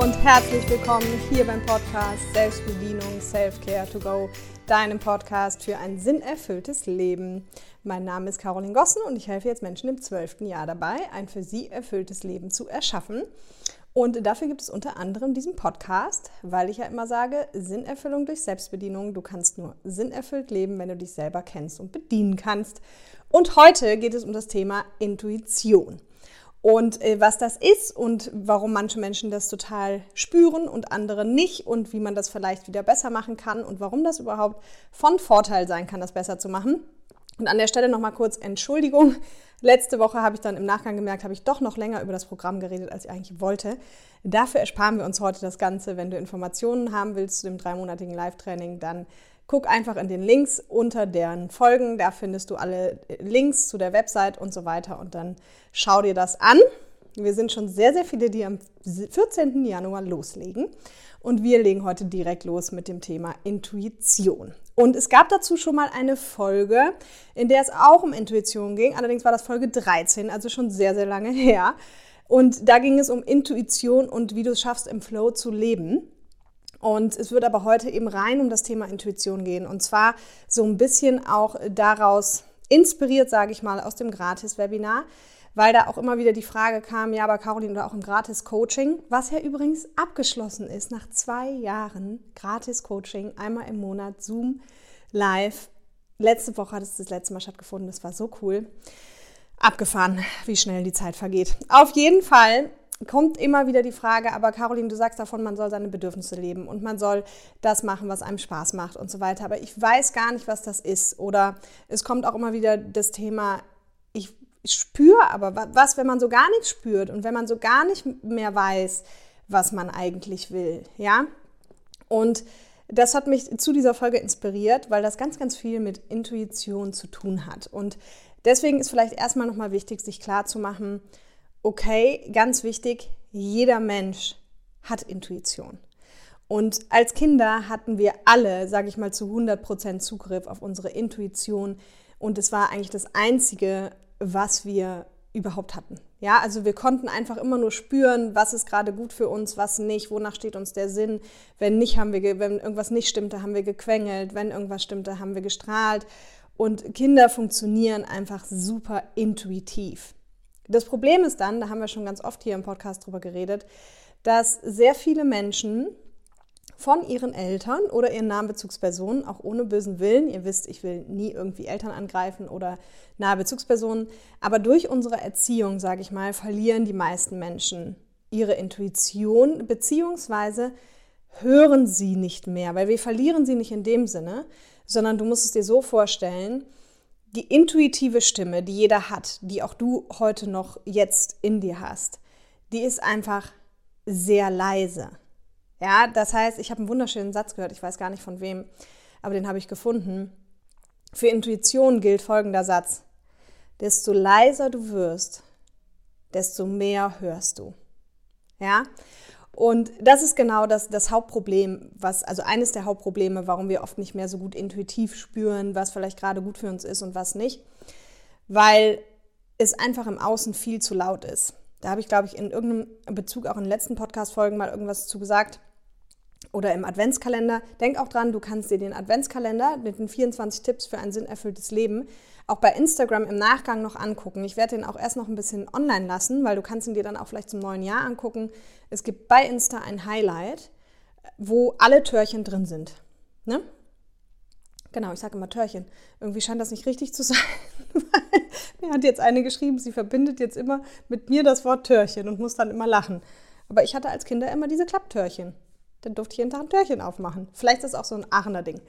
und herzlich willkommen hier beim Podcast Selbstbedienung Self-Care to Go, deinem Podcast für ein sinnerfülltes Leben. Mein Name ist Caroline Gossen und ich helfe jetzt Menschen im zwölften Jahr dabei, ein für sie erfülltes Leben zu erschaffen. Und dafür gibt es unter anderem diesen Podcast, weil ich ja immer sage, Sinnerfüllung durch Selbstbedienung. Du kannst nur sinnerfüllt leben, wenn du dich selber kennst und bedienen kannst. Und heute geht es um das Thema Intuition. Und äh, was das ist und warum manche Menschen das total spüren und andere nicht und wie man das vielleicht wieder besser machen kann und warum das überhaupt von Vorteil sein kann, das besser zu machen. Und an der Stelle nochmal kurz Entschuldigung. Letzte Woche habe ich dann im Nachgang gemerkt, habe ich doch noch länger über das Programm geredet, als ich eigentlich wollte. Dafür ersparen wir uns heute das Ganze. Wenn du Informationen haben willst zu dem dreimonatigen Live-Training, dann guck einfach in den Links unter deren Folgen. Da findest du alle Links zu der Website und so weiter. Und dann schau dir das an. Wir sind schon sehr, sehr viele, die am 14. Januar loslegen. Und wir legen heute direkt los mit dem Thema Intuition. Und es gab dazu schon mal eine Folge, in der es auch um Intuition ging. Allerdings war das Folge 13, also schon sehr, sehr lange her. Und da ging es um Intuition und wie du es schaffst, im Flow zu leben. Und es wird aber heute eben rein um das Thema Intuition gehen. Und zwar so ein bisschen auch daraus inspiriert, sage ich mal, aus dem Gratis-Webinar weil da auch immer wieder die Frage kam, ja, aber Caroline, oder auch im Gratis-Coaching, was ja übrigens abgeschlossen ist nach zwei Jahren Gratis-Coaching, einmal im Monat, Zoom, live. Letzte Woche hat es das letzte Mal stattgefunden, das war so cool. Abgefahren, wie schnell die Zeit vergeht. Auf jeden Fall kommt immer wieder die Frage, aber Caroline, du sagst davon, man soll seine Bedürfnisse leben und man soll das machen, was einem Spaß macht und so weiter. Aber ich weiß gar nicht, was das ist. Oder es kommt auch immer wieder das Thema, ich spüre aber, was, wenn man so gar nichts spürt und wenn man so gar nicht mehr weiß, was man eigentlich will, ja? Und das hat mich zu dieser Folge inspiriert, weil das ganz, ganz viel mit Intuition zu tun hat. Und deswegen ist vielleicht erstmal nochmal wichtig, sich klar zu machen, okay, ganz wichtig, jeder Mensch hat Intuition. Und als Kinder hatten wir alle, sage ich mal, zu 100% Zugriff auf unsere Intuition. Und es war eigentlich das Einzige, was wir überhaupt hatten. Ja, also wir konnten einfach immer nur spüren, was ist gerade gut für uns, was nicht, wonach steht uns der Sinn. Wenn nicht, haben wir, wenn irgendwas nicht stimmte, haben wir gequengelt. Wenn irgendwas stimmte, haben wir gestrahlt. Und Kinder funktionieren einfach super intuitiv. Das Problem ist dann, da haben wir schon ganz oft hier im Podcast drüber geredet, dass sehr viele Menschen von ihren Eltern oder ihren nahen Bezugspersonen, auch ohne bösen Willen. Ihr wisst, ich will nie irgendwie Eltern angreifen oder nahe Bezugspersonen. Aber durch unsere Erziehung, sage ich mal, verlieren die meisten Menschen ihre Intuition, beziehungsweise hören sie nicht mehr, weil wir verlieren sie nicht in dem Sinne, sondern du musst es dir so vorstellen, die intuitive Stimme, die jeder hat, die auch du heute noch jetzt in dir hast, die ist einfach sehr leise. Ja, das heißt, ich habe einen wunderschönen Satz gehört, ich weiß gar nicht von wem, aber den habe ich gefunden. Für Intuition gilt folgender Satz. Desto leiser du wirst, desto mehr hörst du. Ja? Und das ist genau das, das Hauptproblem, was, also eines der Hauptprobleme, warum wir oft nicht mehr so gut intuitiv spüren, was vielleicht gerade gut für uns ist und was nicht. Weil es einfach im Außen viel zu laut ist. Da habe ich, glaube ich, in irgendeinem Bezug auch in den letzten Podcast-Folgen mal irgendwas zu gesagt oder im Adventskalender. Denk auch dran, du kannst dir den Adventskalender mit den 24 Tipps für ein sinnerfülltes Leben auch bei Instagram im Nachgang noch angucken. Ich werde den auch erst noch ein bisschen online lassen, weil du kannst ihn dir dann auch vielleicht zum neuen Jahr angucken. Es gibt bei Insta ein Highlight, wo alle Türchen drin sind. Ne? Genau, ich sage immer Törchen. Irgendwie scheint das nicht richtig zu sein. mir hat jetzt eine geschrieben, sie verbindet jetzt immer mit mir das Wort Törchen und muss dann immer lachen. Aber ich hatte als Kinder immer diese Klapptörchen. Dann durfte ich jeden Tag ein Türchen aufmachen. Vielleicht ist das auch so ein Aachener Ding.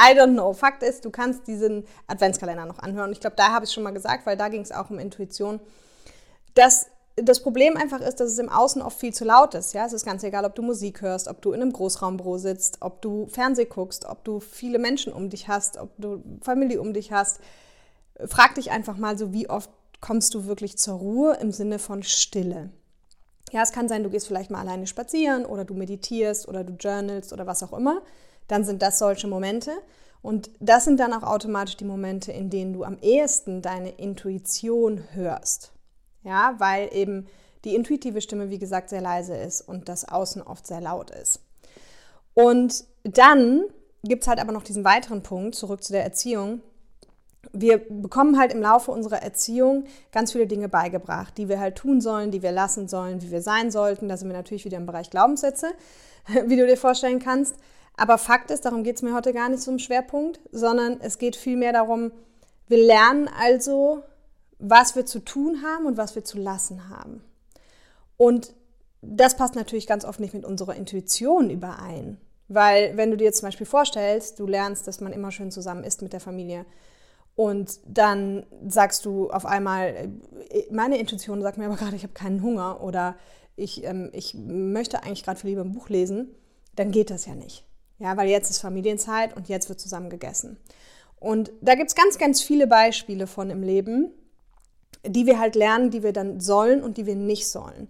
I don't know. Fakt ist, du kannst diesen Adventskalender noch anhören. Ich glaube, da habe ich es schon mal gesagt, weil da ging es auch um Intuition. Dass das Problem einfach ist, dass es im Außen oft viel zu laut ist. Ja? Es ist ganz egal, ob du Musik hörst, ob du in einem Großraumbüro sitzt, ob du Fernseh guckst, ob du viele Menschen um dich hast, ob du Familie um dich hast. Frag dich einfach mal so, wie oft kommst du wirklich zur Ruhe im Sinne von Stille. Ja, es kann sein, du gehst vielleicht mal alleine spazieren oder du meditierst oder du journalst oder was auch immer. Dann sind das solche Momente. Und das sind dann auch automatisch die Momente, in denen du am ehesten deine Intuition hörst. Ja, weil eben die intuitive Stimme, wie gesagt, sehr leise ist und das Außen oft sehr laut ist. Und dann gibt es halt aber noch diesen weiteren Punkt, zurück zu der Erziehung. Wir bekommen halt im Laufe unserer Erziehung ganz viele Dinge beigebracht, die wir halt tun sollen, die wir lassen sollen, wie wir sein sollten. Da sind wir natürlich wieder im Bereich Glaubenssätze, wie du dir vorstellen kannst. Aber Fakt ist, darum geht es mir heute gar nicht so im Schwerpunkt, sondern es geht vielmehr darum, wir lernen also, was wir zu tun haben und was wir zu lassen haben. Und das passt natürlich ganz oft nicht mit unserer Intuition überein. Weil wenn du dir zum Beispiel vorstellst, du lernst, dass man immer schön zusammen isst mit der Familie und dann sagst du auf einmal, äh, meine Intuition sagt mir aber gerade, ich habe keinen Hunger oder ich, ähm, ich möchte eigentlich gerade viel lieber ein Buch lesen, dann geht das ja nicht. Ja, weil jetzt ist Familienzeit und jetzt wird zusammen gegessen. Und da gibt es ganz, ganz viele Beispiele von im Leben, die wir halt lernen, die wir dann sollen und die wir nicht sollen.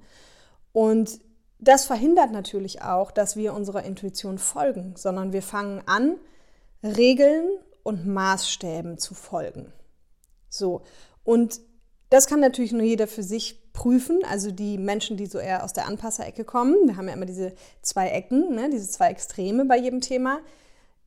Und das verhindert natürlich auch, dass wir unserer Intuition folgen, sondern wir fangen an, Regeln und Maßstäben zu folgen. So. Und das kann natürlich nur jeder für sich prüfen. Also die Menschen, die so eher aus der Anpasserecke kommen, wir haben ja immer diese zwei Ecken, ne, diese zwei Extreme bei jedem Thema.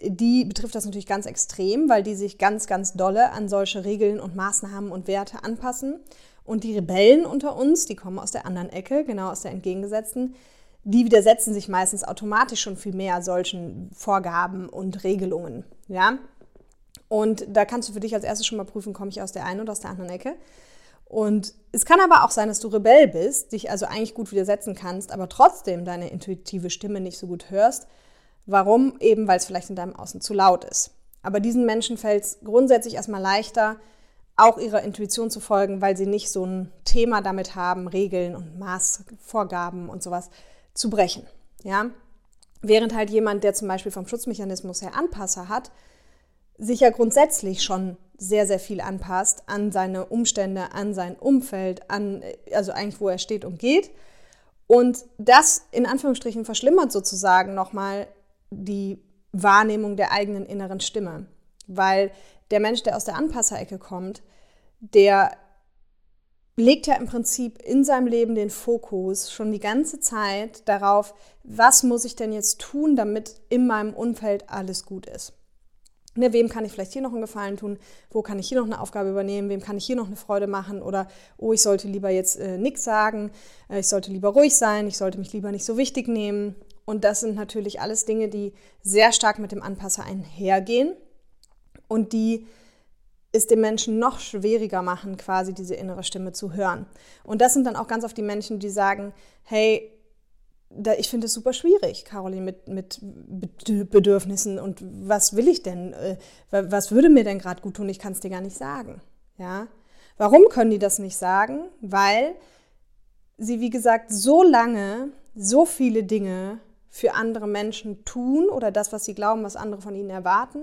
Die betrifft das natürlich ganz extrem, weil die sich ganz, ganz dolle an solche Regeln und Maßnahmen und Werte anpassen. Und die Rebellen unter uns, die kommen aus der anderen Ecke, genau aus der entgegengesetzten, die widersetzen sich meistens automatisch schon viel mehr solchen Vorgaben und Regelungen. Ja? Und da kannst du für dich als erstes schon mal prüfen, komme ich aus der einen oder aus der anderen Ecke. Und es kann aber auch sein, dass du Rebell bist, dich also eigentlich gut widersetzen kannst, aber trotzdem deine intuitive Stimme nicht so gut hörst. Warum? Eben, weil es vielleicht in deinem Außen zu laut ist. Aber diesen Menschen fällt es grundsätzlich erstmal leichter, auch ihrer Intuition zu folgen, weil sie nicht so ein Thema damit haben, Regeln und Maßvorgaben und sowas zu brechen. Ja? Während halt jemand, der zum Beispiel vom Schutzmechanismus her Anpasser hat, sich ja grundsätzlich schon sehr, sehr viel anpasst an seine Umstände, an sein Umfeld, an, also eigentlich wo er steht und geht. Und das in Anführungsstrichen verschlimmert sozusagen nochmal die Wahrnehmung der eigenen inneren Stimme. Weil der Mensch, der aus der Anpasserecke kommt, der legt ja im Prinzip in seinem Leben den Fokus schon die ganze Zeit darauf, was muss ich denn jetzt tun, damit in meinem Umfeld alles gut ist. Ne, wem kann ich vielleicht hier noch einen Gefallen tun? Wo kann ich hier noch eine Aufgabe übernehmen? Wem kann ich hier noch eine Freude machen? Oder, oh, ich sollte lieber jetzt äh, nichts sagen, äh, ich sollte lieber ruhig sein, ich sollte mich lieber nicht so wichtig nehmen. Und das sind natürlich alles Dinge, die sehr stark mit dem Anpasser einhergehen und die es dem Menschen noch schwieriger machen, quasi diese innere Stimme zu hören. Und das sind dann auch ganz oft die Menschen, die sagen, hey, da, ich finde es super schwierig, Caroline, mit, mit Bedürfnissen und was will ich denn, äh, was würde mir denn gerade gut tun, ich kann es dir gar nicht sagen. Ja? Warum können die das nicht sagen? Weil sie, wie gesagt, so lange so viele Dinge für andere Menschen tun oder das, was sie glauben, was andere von ihnen erwarten,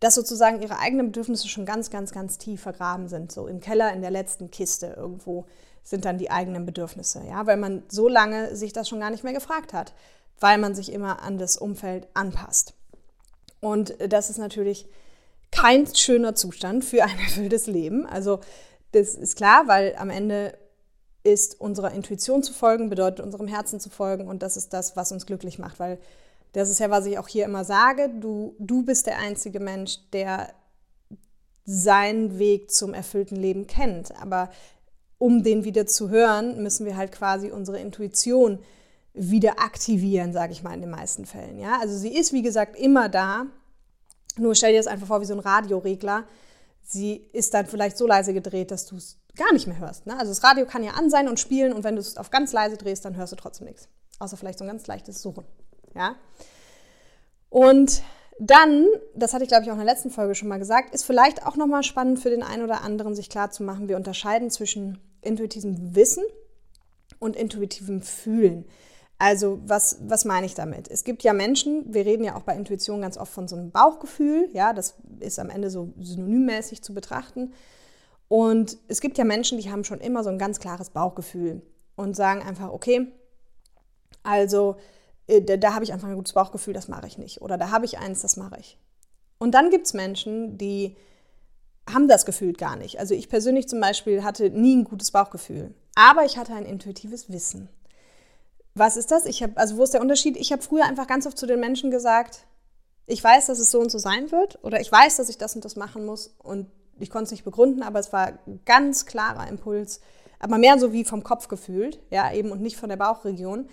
dass sozusagen ihre eigenen Bedürfnisse schon ganz, ganz, ganz tief vergraben sind. So im Keller in der letzten Kiste irgendwo sind dann die eigenen Bedürfnisse. Ja, weil man so lange sich das schon gar nicht mehr gefragt hat, weil man sich immer an das Umfeld anpasst. Und das ist natürlich kein schöner Zustand für ein erfülltes Leben. Also das ist klar, weil am Ende ist unserer Intuition zu folgen, bedeutet unserem Herzen zu folgen und das ist das, was uns glücklich macht, weil das ist ja, was ich auch hier immer sage. Du, du bist der einzige Mensch, der seinen Weg zum erfüllten Leben kennt. Aber um den wieder zu hören, müssen wir halt quasi unsere Intuition wieder aktivieren, sage ich mal in den meisten Fällen. Ja? Also sie ist, wie gesagt, immer da. Nur stell dir das einfach vor wie so ein Radioregler. Sie ist dann vielleicht so leise gedreht, dass du es gar nicht mehr hörst. Ne? Also das Radio kann ja an sein und spielen und wenn du es auf ganz leise drehst, dann hörst du trotzdem nichts. Außer vielleicht so ein ganz leichtes Suchen. Ja? Und dann, das hatte ich glaube ich auch in der letzten Folge schon mal gesagt, ist vielleicht auch nochmal spannend für den einen oder anderen, sich klarzumachen, wir unterscheiden zwischen intuitivem Wissen und intuitivem Fühlen. Also, was, was meine ich damit? Es gibt ja Menschen, wir reden ja auch bei Intuition ganz oft von so einem Bauchgefühl, ja, das ist am Ende so synonymmäßig zu betrachten. Und es gibt ja Menschen, die haben schon immer so ein ganz klares Bauchgefühl und sagen einfach, okay, also äh, da, da habe ich einfach ein gutes Bauchgefühl, das mache ich nicht. Oder da habe ich eins, das mache ich. Und dann gibt es Menschen, die haben das gefühlt gar nicht. Also ich persönlich zum Beispiel hatte nie ein gutes Bauchgefühl, aber ich hatte ein intuitives Wissen. Was ist das? Ich habe, also wo ist der Unterschied? Ich habe früher einfach ganz oft zu den Menschen gesagt, ich weiß, dass es so und so sein wird oder ich weiß, dass ich das und das machen muss und ich konnte es nicht begründen, aber es war ein ganz klarer Impuls, aber mehr so wie vom Kopf gefühlt, ja, eben und nicht von der Bauchregion,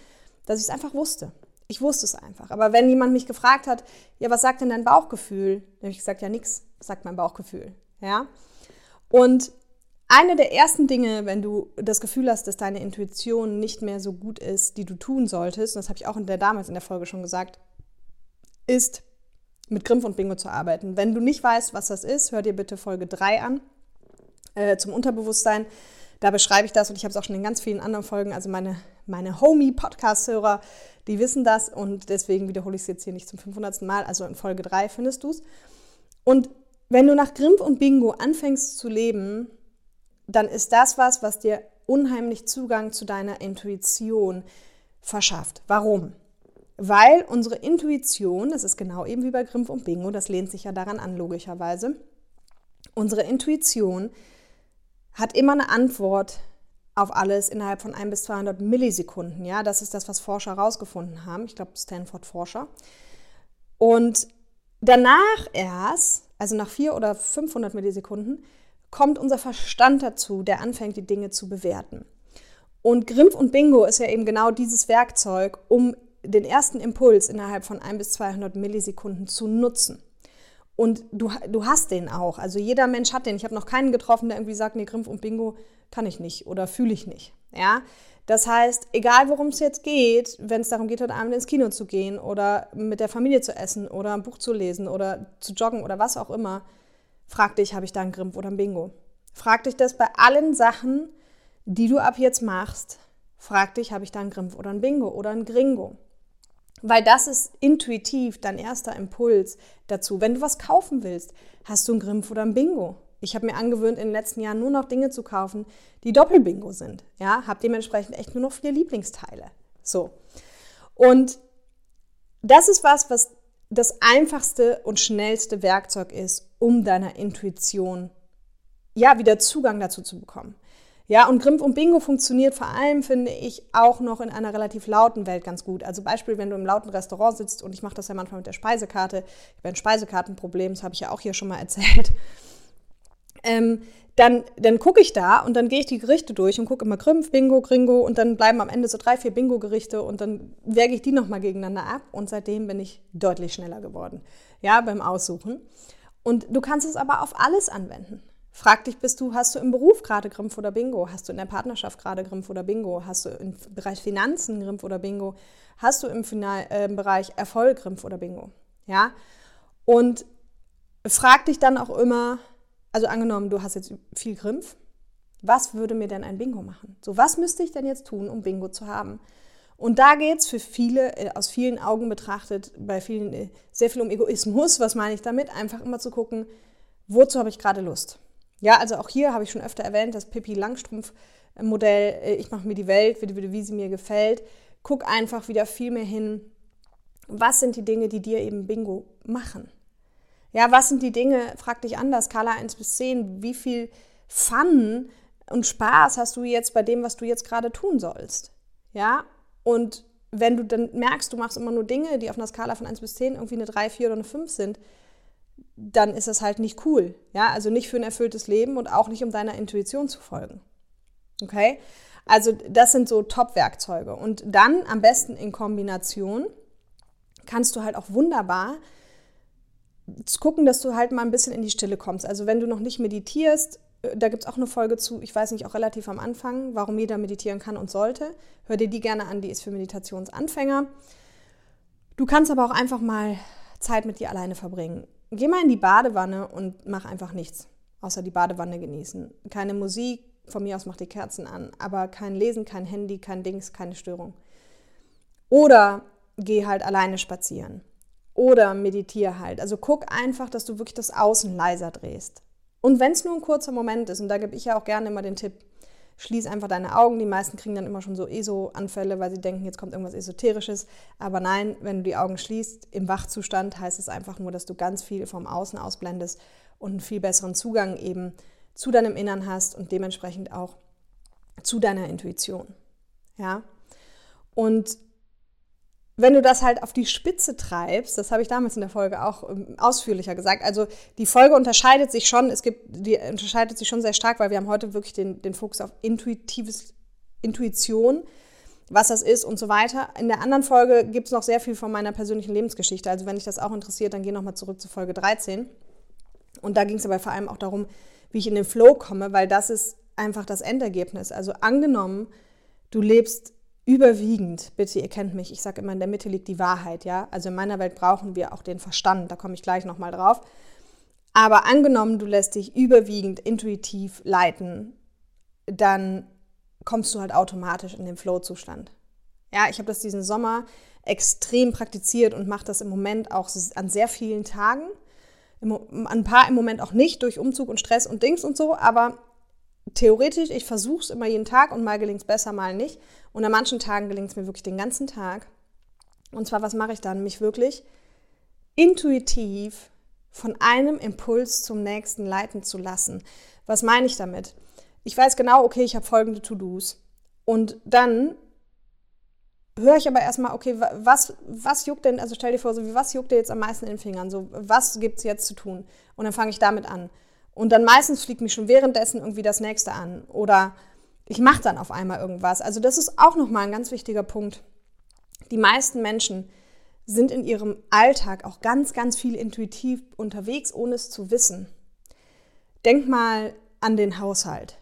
dass ich es einfach wusste. Ich wusste es einfach. Aber wenn jemand mich gefragt hat, ja, was sagt denn dein Bauchgefühl? Dann habe ich gesagt, ja, nichts, sagt mein Bauchgefühl, ja. Und eine der ersten Dinge, wenn du das Gefühl hast, dass deine Intuition nicht mehr so gut ist, die du tun solltest, und das habe ich auch in der, damals in der Folge schon gesagt, ist mit Grimpf und Bingo zu arbeiten. Wenn du nicht weißt, was das ist, hör dir bitte Folge 3 an äh, zum Unterbewusstsein. Da beschreibe ich das und ich habe es auch schon in ganz vielen anderen Folgen. Also meine, meine Homie-Podcast-Hörer, die wissen das und deswegen wiederhole ich es jetzt hier nicht zum 500. Mal. Also in Folge 3 findest du es. Und wenn du nach Grimpf und Bingo anfängst zu leben, dann ist das was, was dir unheimlich Zugang zu deiner Intuition verschafft. Warum? Weil unsere Intuition, das ist genau eben wie bei Grimpf und Bingo, das lehnt sich ja daran an, logischerweise, unsere Intuition hat immer eine Antwort auf alles innerhalb von 1 bis 200 Millisekunden. Ja, das ist das, was Forscher herausgefunden haben. Ich glaube, Stanford-Forscher. Und danach erst, also nach 400 oder 500 Millisekunden, kommt unser Verstand dazu, der anfängt, die Dinge zu bewerten. Und Grimpf und Bingo ist ja eben genau dieses Werkzeug, um den ersten Impuls innerhalb von 1 bis 200 Millisekunden zu nutzen. Und du, du hast den auch. Also jeder Mensch hat den. Ich habe noch keinen getroffen, der irgendwie sagt, nee, Grimpf und Bingo kann ich nicht oder fühle ich nicht. Ja? Das heißt, egal worum es jetzt geht, wenn es darum geht, heute Abend ins Kino zu gehen oder mit der Familie zu essen oder ein Buch zu lesen oder zu joggen oder was auch immer, frag dich, habe ich da einen Grimpf oder ein Bingo? Frag dich das bei allen Sachen, die du ab jetzt machst. Frag dich, habe ich da einen Grimpf oder ein Bingo oder ein Gringo? Weil das ist intuitiv dein erster Impuls dazu. Wenn du was kaufen willst, hast du einen Grimpf oder ein Bingo. Ich habe mir angewöhnt, in den letzten Jahren nur noch Dinge zu kaufen, die Doppelbingo sind. Ja, habe dementsprechend echt nur noch vier Lieblingsteile. So. Und das ist was, was das einfachste und schnellste Werkzeug ist, um deiner Intuition ja wieder Zugang dazu zu bekommen. Ja, und Grimpf und Bingo funktioniert vor allem, finde ich, auch noch in einer relativ lauten Welt ganz gut. Also Beispiel, wenn du im lauten Restaurant sitzt, und ich mache das ja manchmal mit der Speisekarte, ich habe ein Speisekartenproblem, das habe ich ja auch hier schon mal erzählt, ähm, dann, dann gucke ich da und dann gehe ich die Gerichte durch und gucke immer Grimpf, Bingo, Gringo und dann bleiben am Ende so drei, vier Bingo-Gerichte und dann wäge ich die nochmal gegeneinander ab und seitdem bin ich deutlich schneller geworden, ja, beim Aussuchen. Und du kannst es aber auf alles anwenden. Frag dich, bist du, hast du im Beruf gerade Grimpf oder Bingo? Hast du in der Partnerschaft gerade Grimpf oder Bingo? Hast du im Bereich Finanzen Grimpf oder Bingo? Hast du im Final, äh, Bereich Erfolg Grimpf oder Bingo? Ja? Und frag dich dann auch immer, also angenommen, du hast jetzt viel Grimpf, was würde mir denn ein Bingo machen? So, was müsste ich denn jetzt tun, um Bingo zu haben? Und da geht es für viele, äh, aus vielen Augen betrachtet, bei vielen äh, sehr viel um Egoismus. Was meine ich damit? Einfach immer zu gucken, wozu habe ich gerade Lust? Ja, also auch hier habe ich schon öfter erwähnt, das Pippi Langstrumpf-Modell, äh, ich mache mir die Welt, wie, wie sie mir gefällt. Guck einfach wieder viel mehr hin, was sind die Dinge, die dir eben Bingo machen. Ja, was sind die Dinge, frag dich anders, Skala 1 bis 10, wie viel Fun und Spaß hast du jetzt bei dem, was du jetzt gerade tun sollst? Ja, und wenn du dann merkst, du machst immer nur Dinge, die auf einer Skala von 1 bis 10 irgendwie eine 3, 4 oder eine 5 sind, dann ist das halt nicht cool. Ja, also nicht für ein erfülltes Leben und auch nicht um deiner Intuition zu folgen. Okay? Also das sind so Top-Werkzeuge. Und dann am besten in Kombination kannst du halt auch wunderbar gucken, dass du halt mal ein bisschen in die Stille kommst. Also wenn du noch nicht meditierst, äh, da gibt es auch eine Folge zu, ich weiß nicht, auch relativ am Anfang, warum jeder meditieren kann und sollte. Hör dir die gerne an, die ist für Meditationsanfänger. Du kannst aber auch einfach mal Zeit mit dir alleine verbringen geh mal in die Badewanne und mach einfach nichts, außer die Badewanne genießen. Keine Musik, von mir aus mach die Kerzen an, aber kein Lesen, kein Handy, kein Dings, keine Störung. Oder geh halt alleine spazieren. Oder meditiere halt. Also guck einfach, dass du wirklich das Außen leiser drehst. Und wenn es nur ein kurzer Moment ist, und da gebe ich ja auch gerne immer den Tipp, schließ einfach deine Augen. Die meisten kriegen dann immer schon so ESO-Anfälle, weil sie denken, jetzt kommt irgendwas Esoterisches. Aber nein, wenn du die Augen schließt, im Wachzustand heißt es einfach nur, dass du ganz viel vom Außen ausblendest und einen viel besseren Zugang eben zu deinem Innern hast und dementsprechend auch zu deiner Intuition. Ja? Und wenn du das halt auf die Spitze treibst, das habe ich damals in der Folge auch ähm, ausführlicher gesagt. Also die Folge unterscheidet sich schon, es gibt, die unterscheidet sich schon sehr stark, weil wir haben heute wirklich den, den Fokus auf intuitives Intuition, was das ist und so weiter. In der anderen Folge gibt es noch sehr viel von meiner persönlichen Lebensgeschichte. Also wenn dich das auch interessiert, dann geh nochmal zurück zu Folge 13. Und da ging es aber vor allem auch darum, wie ich in den Flow komme, weil das ist einfach das Endergebnis. Also angenommen, du lebst überwiegend, bitte, ihr kennt mich, ich sage immer, in der Mitte liegt die Wahrheit, ja. Also in meiner Welt brauchen wir auch den Verstand, da komme ich gleich nochmal drauf. Aber angenommen, du lässt dich überwiegend intuitiv leiten, dann kommst du halt automatisch in den Flow-Zustand. Ja, ich habe das diesen Sommer extrem praktiziert und mache das im Moment auch an sehr vielen Tagen. Ein paar im Moment auch nicht durch Umzug und Stress und Dings und so, aber theoretisch, ich versuche es immer jeden Tag und mal gelingt es besser, mal nicht. Und an manchen Tagen gelingt es mir wirklich den ganzen Tag. Und zwar, was mache ich dann? Mich wirklich intuitiv von einem Impuls zum nächsten leiten zu lassen. Was meine ich damit? Ich weiß genau, okay, ich habe folgende To-Dos. Und dann höre ich aber erstmal, okay, was, was juckt denn, also stell dir vor, so, was juckt dir jetzt am meisten in den Fingern? So, was gibt es jetzt zu tun? Und dann fange ich damit an. Und dann meistens fliegt mich schon währenddessen irgendwie das nächste an. Oder ich mache dann auf einmal irgendwas. Also das ist auch nochmal ein ganz wichtiger Punkt. Die meisten Menschen sind in ihrem Alltag auch ganz, ganz viel intuitiv unterwegs, ohne es zu wissen. Denk mal an den Haushalt.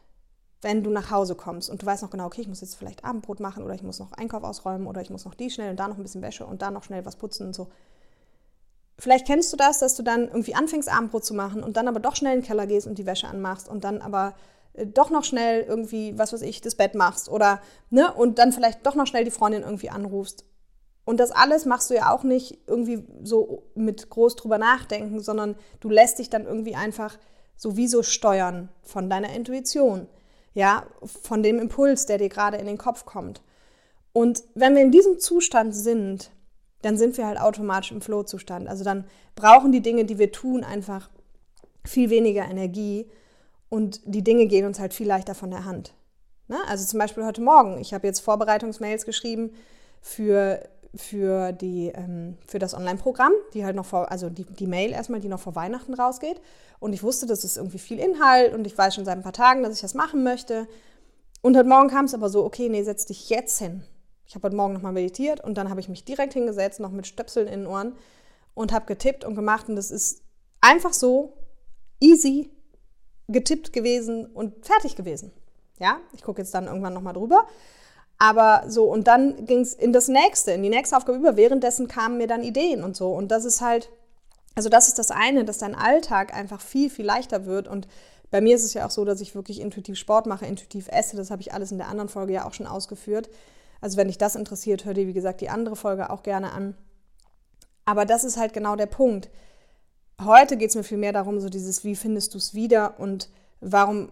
Wenn du nach Hause kommst und du weißt noch genau, okay, ich muss jetzt vielleicht Abendbrot machen oder ich muss noch Einkauf ausräumen oder ich muss noch die schnell und da noch ein bisschen Wäsche und da noch schnell was putzen und so. Vielleicht kennst du das, dass du dann irgendwie anfängst, Abendbrot zu machen und dann aber doch schnell in den Keller gehst und die Wäsche anmachst und dann aber äh, doch noch schnell irgendwie, was weiß ich, das Bett machst oder, ne, und dann vielleicht doch noch schnell die Freundin irgendwie anrufst. Und das alles machst du ja auch nicht irgendwie so mit groß drüber nachdenken, sondern du lässt dich dann irgendwie einfach sowieso steuern von deiner Intuition, ja, von dem Impuls, der dir gerade in den Kopf kommt. Und wenn wir in diesem Zustand sind, dann sind wir halt automatisch im Flow-Zustand. Also dann brauchen die Dinge, die wir tun, einfach viel weniger Energie und die Dinge gehen uns halt viel leichter von der Hand. Ne? Also zum Beispiel heute Morgen, ich habe jetzt Vorbereitungsmails geschrieben für, für, die, ähm, für das Online-Programm, die halt noch vor, also die, die Mail erstmal, die noch vor Weihnachten rausgeht. Und ich wusste, das ist irgendwie viel Inhalt und ich weiß schon seit ein paar Tagen, dass ich das machen möchte. Und heute Morgen kam es aber so, okay, nee, setz dich jetzt hin. Ich habe heute Morgen nochmal meditiert und dann habe ich mich direkt hingesetzt, noch mit Stöpseln in den Ohren und habe getippt und gemacht. Und das ist einfach so easy getippt gewesen und fertig gewesen. Ja, ich gucke jetzt dann irgendwann nochmal drüber. Aber so, und dann ging es in das nächste, in die nächste Aufgabe über. Währenddessen kamen mir dann Ideen und so. Und das ist halt, also das ist das eine, dass dein Alltag einfach viel, viel leichter wird. Und bei mir ist es ja auch so, dass ich wirklich intuitiv Sport mache, intuitiv esse. Das habe ich alles in der anderen Folge ja auch schon ausgeführt. Also wenn dich das interessiert, hör dir, wie gesagt, die andere Folge auch gerne an. Aber das ist halt genau der Punkt heute geht es mir viel mehr darum, so dieses, wie findest du es wieder und warum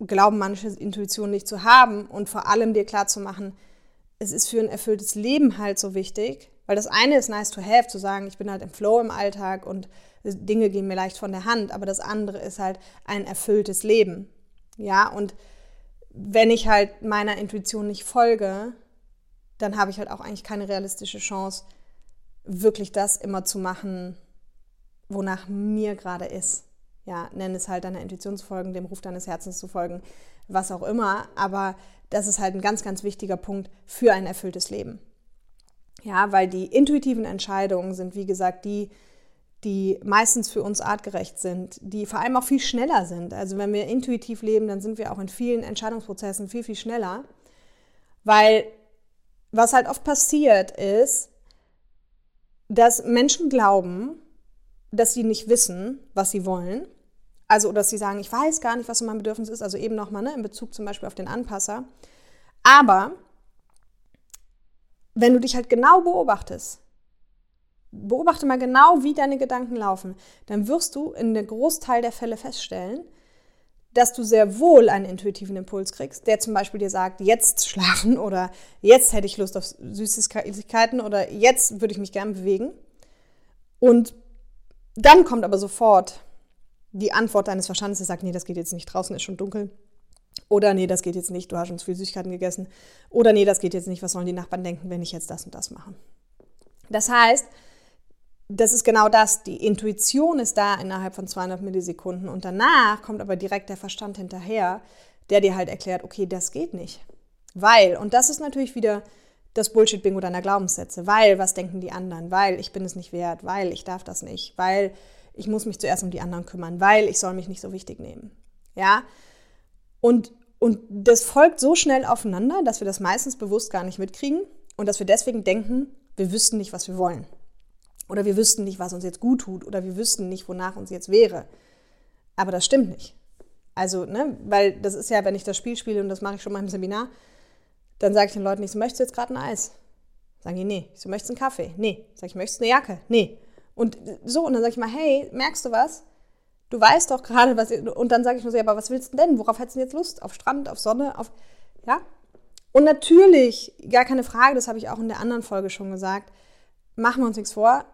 glauben manche Intuition nicht zu haben und vor allem dir klar zu machen, es ist für ein erfülltes Leben halt so wichtig, weil das eine ist nice to have, zu sagen, ich bin halt im Flow im Alltag und Dinge gehen mir leicht von der Hand, aber das andere ist halt ein erfülltes Leben. Ja, und wenn ich halt meiner Intuition nicht folge, dann habe ich halt auch eigentlich keine realistische Chance, wirklich das immer zu machen, wonach mir gerade ist. Ja, nenn es halt deiner Intuition zu folgen, dem Ruf deines Herzens zu folgen, was auch immer. Aber das ist halt ein ganz, ganz wichtiger Punkt für ein erfülltes Leben. Ja, weil die intuitiven Entscheidungen sind, wie gesagt, die, die meistens für uns artgerecht sind, die vor allem auch viel schneller sind. Also wenn wir intuitiv leben, dann sind wir auch in vielen Entscheidungsprozessen viel, viel schneller. Weil was halt oft passiert ist, dass Menschen glauben, dass sie nicht wissen, was sie wollen. Also, dass sie sagen, ich weiß gar nicht, was so mein Bedürfnis ist. Also eben nochmal ne, in Bezug zum Beispiel auf den Anpasser. Aber wenn du dich halt genau beobachtest, beobachte mal genau, wie deine Gedanken laufen, dann wirst du in der Großteil der Fälle feststellen, dass du sehr wohl einen intuitiven Impuls kriegst, der zum Beispiel dir sagt, jetzt schlafen oder jetzt hätte ich Lust auf Süßigkeiten oder jetzt würde ich mich gern bewegen. Und dann kommt aber sofort die Antwort deines Verstandes, der sagt, nee, das geht jetzt nicht, draußen ist schon dunkel. Oder nee, das geht jetzt nicht, du hast schon zu viel Süßigkeiten gegessen. Oder nee, das geht jetzt nicht, was sollen die Nachbarn denken, wenn ich jetzt das und das mache. Das heißt, das ist genau das. Die Intuition ist da innerhalb von 200 Millisekunden und danach kommt aber direkt der Verstand hinterher, der dir halt erklärt, okay, das geht nicht. Weil, und das ist natürlich wieder das Bullshit-Bingo deiner Glaubenssätze, weil, was denken die anderen, weil ich bin es nicht wert, weil ich darf das nicht, weil ich muss mich zuerst um die anderen kümmern, weil ich soll mich nicht so wichtig nehmen. Ja? Und, und das folgt so schnell aufeinander, dass wir das meistens bewusst gar nicht mitkriegen und dass wir deswegen denken, wir wüssten nicht, was wir wollen. Oder wir wüssten nicht, was uns jetzt gut tut. Oder wir wüssten nicht, wonach uns jetzt wäre. Aber das stimmt nicht. Also, ne, weil das ist ja, wenn ich das Spiel spiele und das mache ich schon mal im Seminar, dann sage ich den Leuten, ich so, möchtest du jetzt gerade ein Eis? Sagen die, nee. Ich so, möchtest einen Kaffee? Nee. Sag ich, möchtest eine Jacke? Nee. Und so, und dann sage ich mal, hey, merkst du was? Du weißt doch gerade, was. Und dann sage ich nur so, ja, aber was willst du denn? Worauf hättest du jetzt Lust? Auf Strand, auf Sonne, auf. Ja? Und natürlich, gar keine Frage, das habe ich auch in der anderen Folge schon gesagt, machen wir uns nichts vor,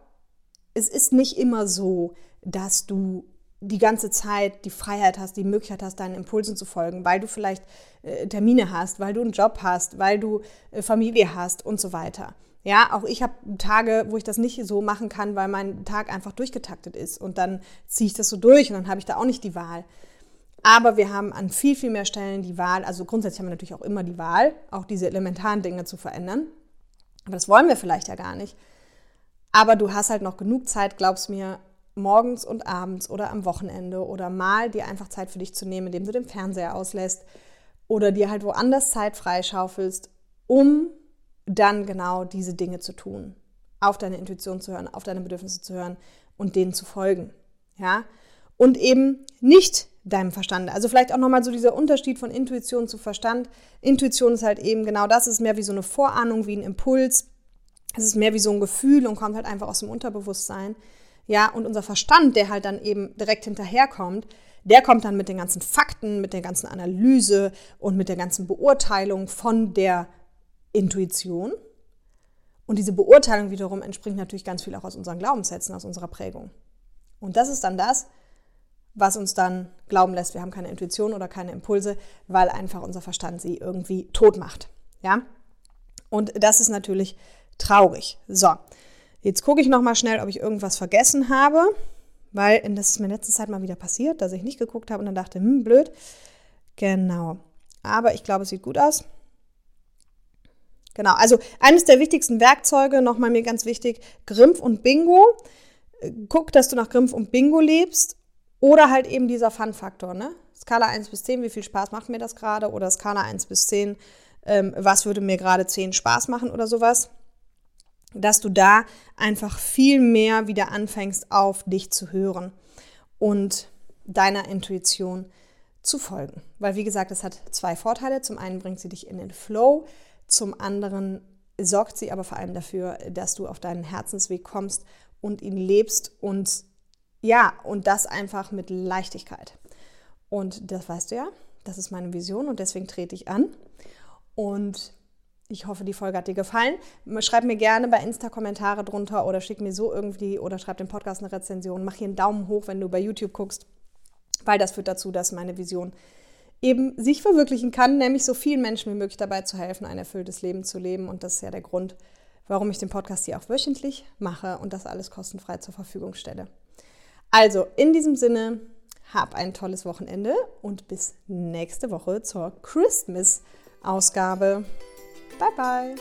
es ist nicht immer so, dass du die ganze Zeit die Freiheit hast, die Möglichkeit hast, deinen Impulsen zu folgen, weil du vielleicht äh, Termine hast, weil du einen Job hast, weil du äh, Familie hast und so weiter. Ja, auch ich habe Tage, wo ich das nicht so machen kann, weil mein Tag einfach durchgetaktet ist und dann ziehe ich das so durch und dann habe ich da auch nicht die Wahl. Aber wir haben an viel, viel mehr Stellen die Wahl, also grundsätzlich haben wir natürlich auch immer die Wahl, auch diese elementaren Dinge zu verändern. Aber das wollen wir vielleicht ja gar nicht. Aber du hast halt noch genug Zeit, glaubst mir, morgens und abends oder am Wochenende oder mal dir einfach Zeit für dich zu nehmen, indem du den Fernseher auslässt oder dir halt woanders Zeit freischaufelst, um dann genau diese Dinge zu tun. Auf deine Intuition zu hören, auf deine Bedürfnisse zu hören und denen zu folgen. Ja? Und eben nicht deinem Verstand. Also vielleicht auch nochmal so dieser Unterschied von Intuition zu Verstand. Intuition ist halt eben genau das, ist mehr wie so eine Vorahnung, wie ein Impuls, es ist mehr wie so ein Gefühl und kommt halt einfach aus dem Unterbewusstsein. Ja, und unser Verstand, der halt dann eben direkt hinterherkommt, der kommt dann mit den ganzen Fakten, mit der ganzen Analyse und mit der ganzen Beurteilung von der Intuition. Und diese Beurteilung wiederum entspringt natürlich ganz viel auch aus unseren Glaubenssätzen, aus unserer Prägung. Und das ist dann das, was uns dann glauben lässt, wir haben keine Intuition oder keine Impulse, weil einfach unser Verstand sie irgendwie tot macht. Ja? Und das ist natürlich traurig. So, jetzt gucke ich noch mal schnell, ob ich irgendwas vergessen habe, weil das ist mir in letzter Zeit mal wieder passiert, dass ich nicht geguckt habe und dann dachte, hm, blöd. Genau. Aber ich glaube, es sieht gut aus. Genau, also eines der wichtigsten Werkzeuge, nochmal mir ganz wichtig, Grimpf und Bingo. Guck, dass du nach Grimpf und Bingo lebst oder halt eben dieser Fun-Faktor, ne? Skala 1 bis 10, wie viel Spaß macht mir das gerade? Oder Skala 1 bis 10, ähm, was würde mir gerade 10 Spaß machen oder sowas? Dass du da einfach viel mehr wieder anfängst, auf dich zu hören und deiner Intuition zu folgen. Weil, wie gesagt, es hat zwei Vorteile. Zum einen bringt sie dich in den Flow, zum anderen sorgt sie aber vor allem dafür, dass du auf deinen Herzensweg kommst und ihn lebst und ja, und das einfach mit Leichtigkeit. Und das weißt du ja, das ist meine Vision und deswegen trete ich an. Und ich hoffe, die Folge hat dir gefallen. Schreib mir gerne bei Insta Kommentare drunter oder schick mir so irgendwie oder schreib dem Podcast eine Rezension. Mach hier einen Daumen hoch, wenn du bei YouTube guckst, weil das führt dazu, dass meine Vision eben sich verwirklichen kann, nämlich so vielen Menschen wie möglich dabei zu helfen, ein erfülltes Leben zu leben. Und das ist ja der Grund, warum ich den Podcast hier auch wöchentlich mache und das alles kostenfrei zur Verfügung stelle. Also, in diesem Sinne, hab ein tolles Wochenende und bis nächste Woche zur Christmas-Ausgabe. Bye bye.